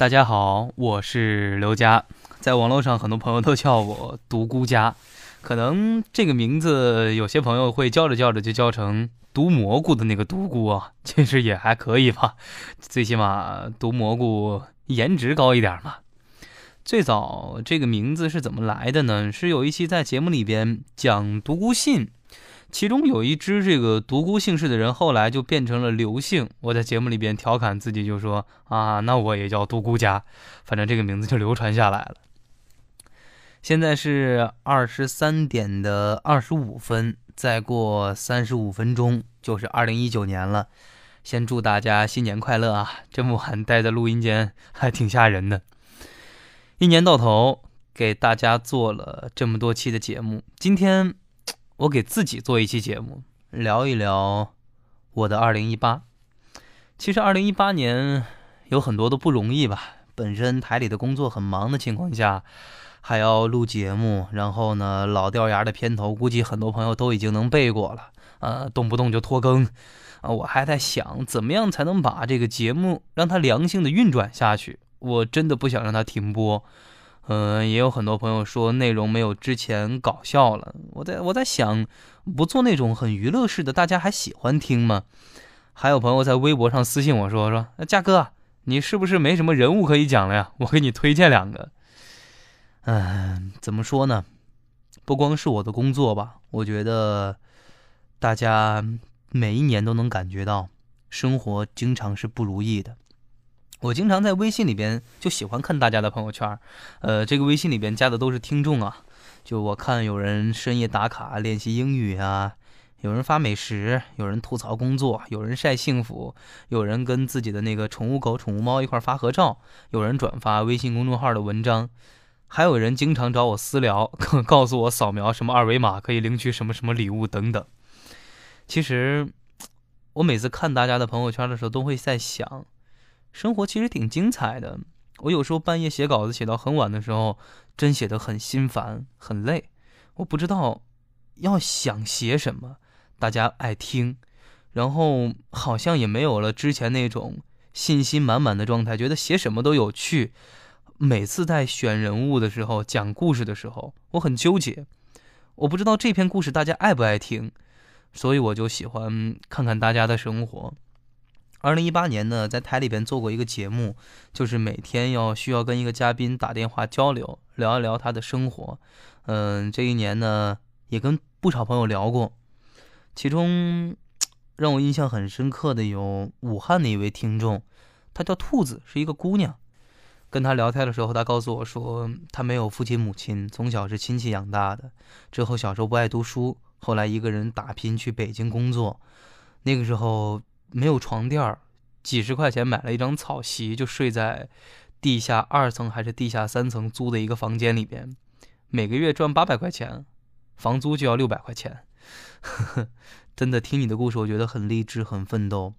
大家好，我是刘佳，在网络上很多朋友都叫我独孤家，可能这个名字有些朋友会叫着叫着就叫成毒蘑菇的那个独孤啊，其实也还可以吧，最起码毒蘑菇颜值高一点嘛。最早这个名字是怎么来的呢？是有一期在节目里边讲独孤信。其中有一只这个独孤姓氏的人，后来就变成了刘姓。我在节目里边调侃自己，就说啊，那我也叫独孤家，反正这个名字就流传下来了。现在是二十三点的二十五分，再过三十五分钟就是二零一九年了。先祝大家新年快乐啊！这么晚待在录音间还挺吓人的。一年到头给大家做了这么多期的节目，今天。我给自己做一期节目，聊一聊我的二零一八。其实二零一八年有很多的不容易吧。本身台里的工作很忙的情况下，还要录节目，然后呢，老掉牙的片头，估计很多朋友都已经能背过了。呃，动不动就拖更，啊，我还在想怎么样才能把这个节目让它良性的运转下去。我真的不想让它停播。嗯，也有很多朋友说内容没有之前搞笑了。我在我在想，不做那种很娱乐式的，大家还喜欢听吗？还有朋友在微博上私信我说说，那嘉哥，你是不是没什么人物可以讲了呀？我给你推荐两个。嗯，怎么说呢？不光是我的工作吧，我觉得大家每一年都能感觉到，生活经常是不如意的。我经常在微信里边就喜欢看大家的朋友圈，呃，这个微信里边加的都是听众啊。就我看有人深夜打卡练习英语啊，有人发美食，有人吐槽工作，有人晒幸福，有人跟自己的那个宠物狗、宠物猫一块发合照，有人转发微信公众号的文章，还有人经常找我私聊，告诉我扫描什么二维码可以领取什么什么礼物等等。其实，我每次看大家的朋友圈的时候，都会在想。生活其实挺精彩的。我有时候半夜写稿子写到很晚的时候，真写得很心烦、很累。我不知道要想写什么，大家爱听，然后好像也没有了之前那种信心满满的状态，觉得写什么都有趣。每次在选人物的时候、讲故事的时候，我很纠结。我不知道这篇故事大家爱不爱听，所以我就喜欢看看大家的生活。二零一八年呢，在台里边做过一个节目，就是每天要需要跟一个嘉宾打电话交流，聊一聊他的生活。嗯，这一年呢，也跟不少朋友聊过，其中 让我印象很深刻的有武汉的一位听众，她叫兔子，是一个姑娘。跟她聊天的时候，她告诉我说，她没有父亲母亲，从小是亲戚养大的。之后小时候不爱读书，后来一个人打拼去北京工作，那个时候。没有床垫儿，几十块钱买了一张草席，就睡在地下二层还是地下三层租的一个房间里边，每个月赚八百块钱，房租就要六百块钱。真的听你的故事，我觉得很励志，很奋斗。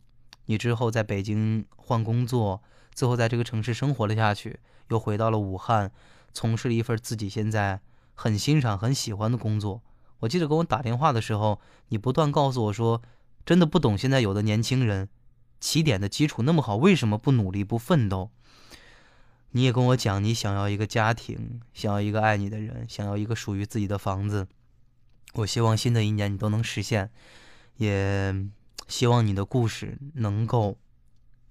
你之后在北京换工作，最后在这个城市生活了下去，又回到了武汉，从事了一份自己现在很欣赏、很喜欢的工作。我记得跟我打电话的时候，你不断告诉我说。真的不懂现在有的年轻人，起点的基础那么好，为什么不努力不奋斗？你也跟我讲，你想要一个家庭，想要一个爱你的人，想要一个属于自己的房子。我希望新的一年你都能实现，也希望你的故事能够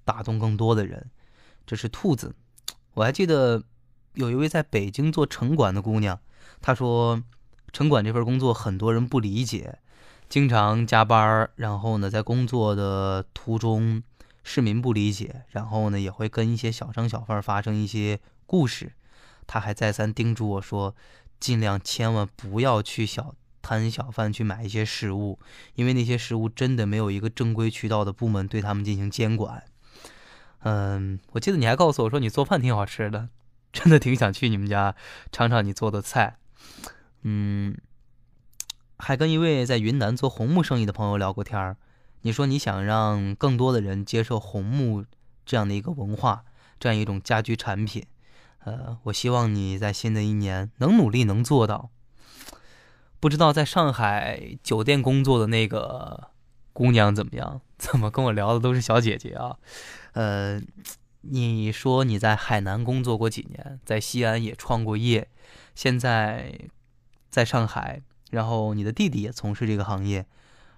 打动更多的人。这是兔子，我还记得有一位在北京做城管的姑娘，她说城管这份工作很多人不理解。经常加班然后呢，在工作的途中，市民不理解，然后呢，也会跟一些小商小贩发生一些故事。他还再三叮嘱我说，尽量千万不要去小摊小贩去买一些食物，因为那些食物真的没有一个正规渠道的部门对他们进行监管。嗯，我记得你还告诉我说你做饭挺好吃的，真的挺想去你们家尝尝你做的菜。嗯。还跟一位在云南做红木生意的朋友聊过天儿，你说你想让更多的人接受红木这样的一个文化，这样一种家居产品，呃，我希望你在新的一年能努力能做到。不知道在上海酒店工作的那个姑娘怎么样？怎么跟我聊的都是小姐姐啊？呃，你说你在海南工作过几年，在西安也创过业，现在在上海，然后你的弟弟也从事这个行业，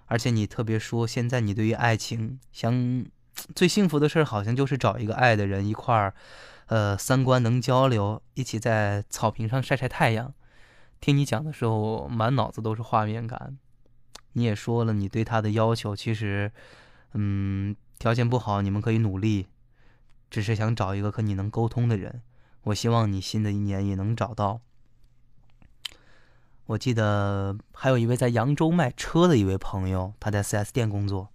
而且你特别说现在你对于爱情想 最幸福的事儿，好像就是找一个爱的人一块儿，呃，三观能交流，一起在草坪上晒晒太阳。听你讲的时候，满脑子都是画面感。你也说了，你对他的要求其实，嗯，条件不好，你们可以努力，只是想找一个和你能沟通的人。我希望你新的一年也能找到。我记得还有一位在扬州卖车的一位朋友，他在 4S 店工作。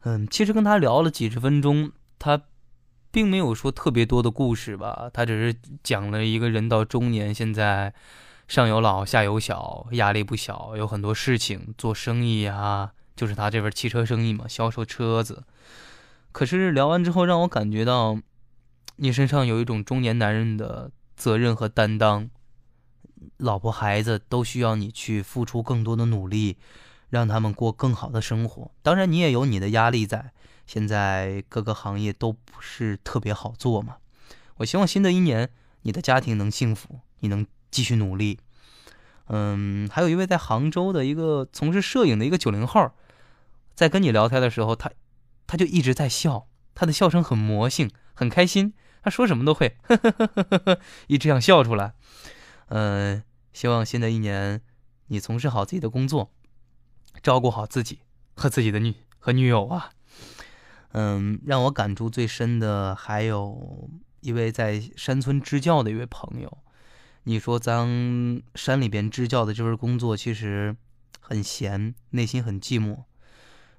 嗯，其实跟他聊了几十分钟，他并没有说特别多的故事吧，他只是讲了一个人到中年，现在。上有老下有小，压力不小，有很多事情做生意啊，就是他这份汽车生意嘛，销售车子。可是聊完之后，让我感觉到你身上有一种中年男人的责任和担当，老婆孩子都需要你去付出更多的努力，让他们过更好的生活。当然，你也有你的压力在，现在各个行业都不是特别好做嘛。我希望新的一年你的家庭能幸福，你能。继续努力，嗯，还有一位在杭州的一个从事摄影的一个九零后，在跟你聊天的时候，他他就一直在笑，他的笑声很魔性，很开心，他说什么都会呵呵呵呵呵一直想笑出来。嗯，希望新的一年你从事好自己的工作，照顾好自己和自己的女和女友啊。嗯，让我感触最深的还有一位在山村支教的一位朋友。你说咱山里边支教的这份工作其实很闲，内心很寂寞，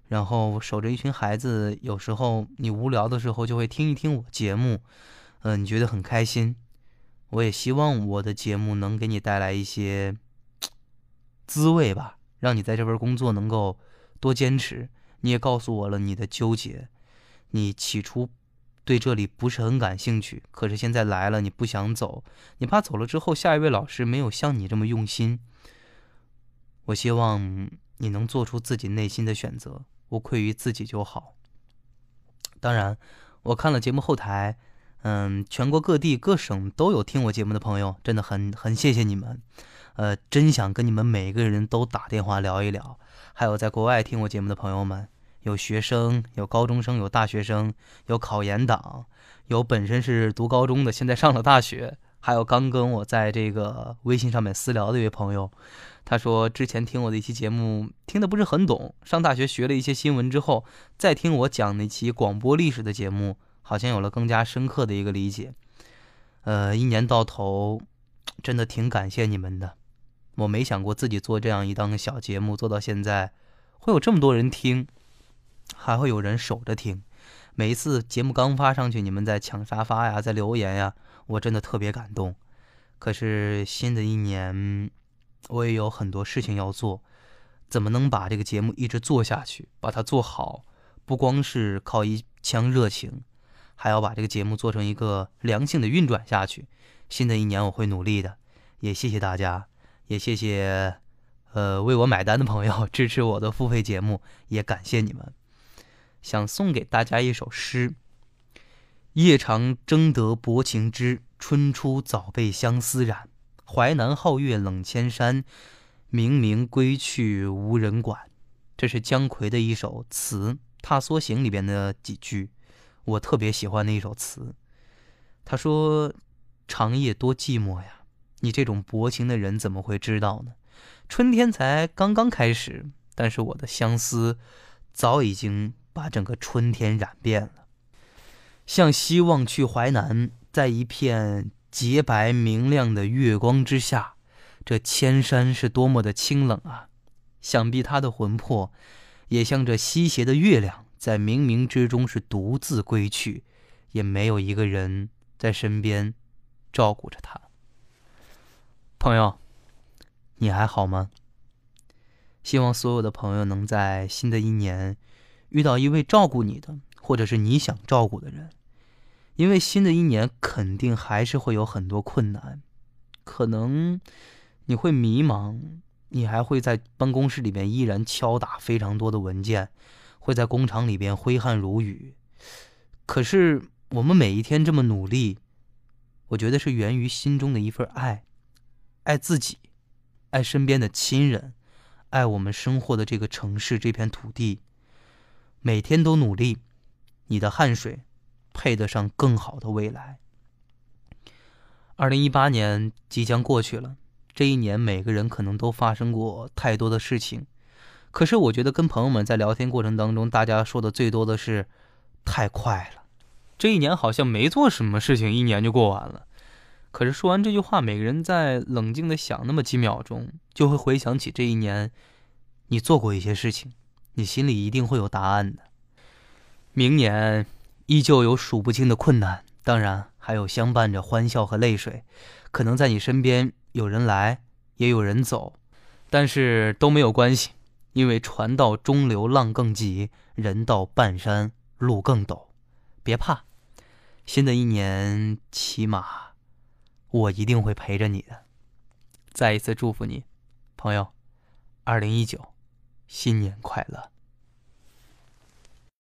然后守着一群孩子，有时候你无聊的时候就会听一听我节目，嗯，你觉得很开心。我也希望我的节目能给你带来一些滋味吧，让你在这份工作能够多坚持。你也告诉我了你的纠结，你起初。对这里不是很感兴趣，可是现在来了，你不想走，你怕走了之后下一位老师没有像你这么用心。我希望你能做出自己内心的选择，无愧于自己就好。当然，我看了节目后台，嗯，全国各地各省都有听我节目的朋友，真的很很谢谢你们，呃，真想跟你们每个人都打电话聊一聊。还有在国外听我节目的朋友们。有学生，有高中生，有大学生，有考研党，有本身是读高中的，现在上了大学，还有刚跟我在这个微信上面私聊的一位朋友，他说之前听我的一期节目听得不是很懂，上大学学了一些新闻之后，再听我讲那期广播历史的节目，好像有了更加深刻的一个理解。呃，一年到头，真的挺感谢你们的，我没想过自己做这样一档小节目做到现在，会有这么多人听。还会有人守着听，每一次节目刚发上去，你们在抢沙发呀，在留言呀，我真的特别感动。可是新的一年，我也有很多事情要做，怎么能把这个节目一直做下去，把它做好？不光是靠一腔热情，还要把这个节目做成一个良性的运转下去。新的一年我会努力的，也谢谢大家，也谢谢呃为我买单的朋友，支持我的付费节目，也感谢你们。想送给大家一首诗：夜长争得薄情知，春初早被相思染。淮南皓月冷千山，明明归去无人管。这是姜夔的一首词，《踏梭行》里边的几句，我特别喜欢的一首词。他说：“长夜多寂寞呀，你这种薄情的人怎么会知道呢？春天才刚刚开始，但是我的相思早已经。”把整个春天染遍了，向西望去淮南，在一片洁白明亮的月光之下，这千山是多么的清冷啊！想必他的魂魄，也像这西斜的月亮，在冥冥之中是独自归去，也没有一个人在身边照顾着他。朋友，你还好吗？希望所有的朋友能在新的一年。遇到一位照顾你的，或者是你想照顾的人，因为新的一年肯定还是会有很多困难，可能你会迷茫，你还会在办公室里面依然敲打非常多的文件，会在工厂里边挥汗如雨。可是我们每一天这么努力，我觉得是源于心中的一份爱，爱自己，爱身边的亲人，爱我们生活的这个城市这片土地。每天都努力，你的汗水配得上更好的未来。二零一八年即将过去了，这一年每个人可能都发生过太多的事情，可是我觉得跟朋友们在聊天过程当中，大家说的最多的是太快了。这一年好像没做什么事情，一年就过完了。可是说完这句话，每个人在冷静的想那么几秒钟，就会回想起这一年，你做过一些事情，你心里一定会有答案的。明年依旧有数不清的困难，当然还有相伴着欢笑和泪水。可能在你身边有人来，也有人走，但是都没有关系，因为船到中流浪更急，人到半山路更陡。别怕，新的一年起码我一定会陪着你的。再一次祝福你，朋友，二零一九，新年快乐！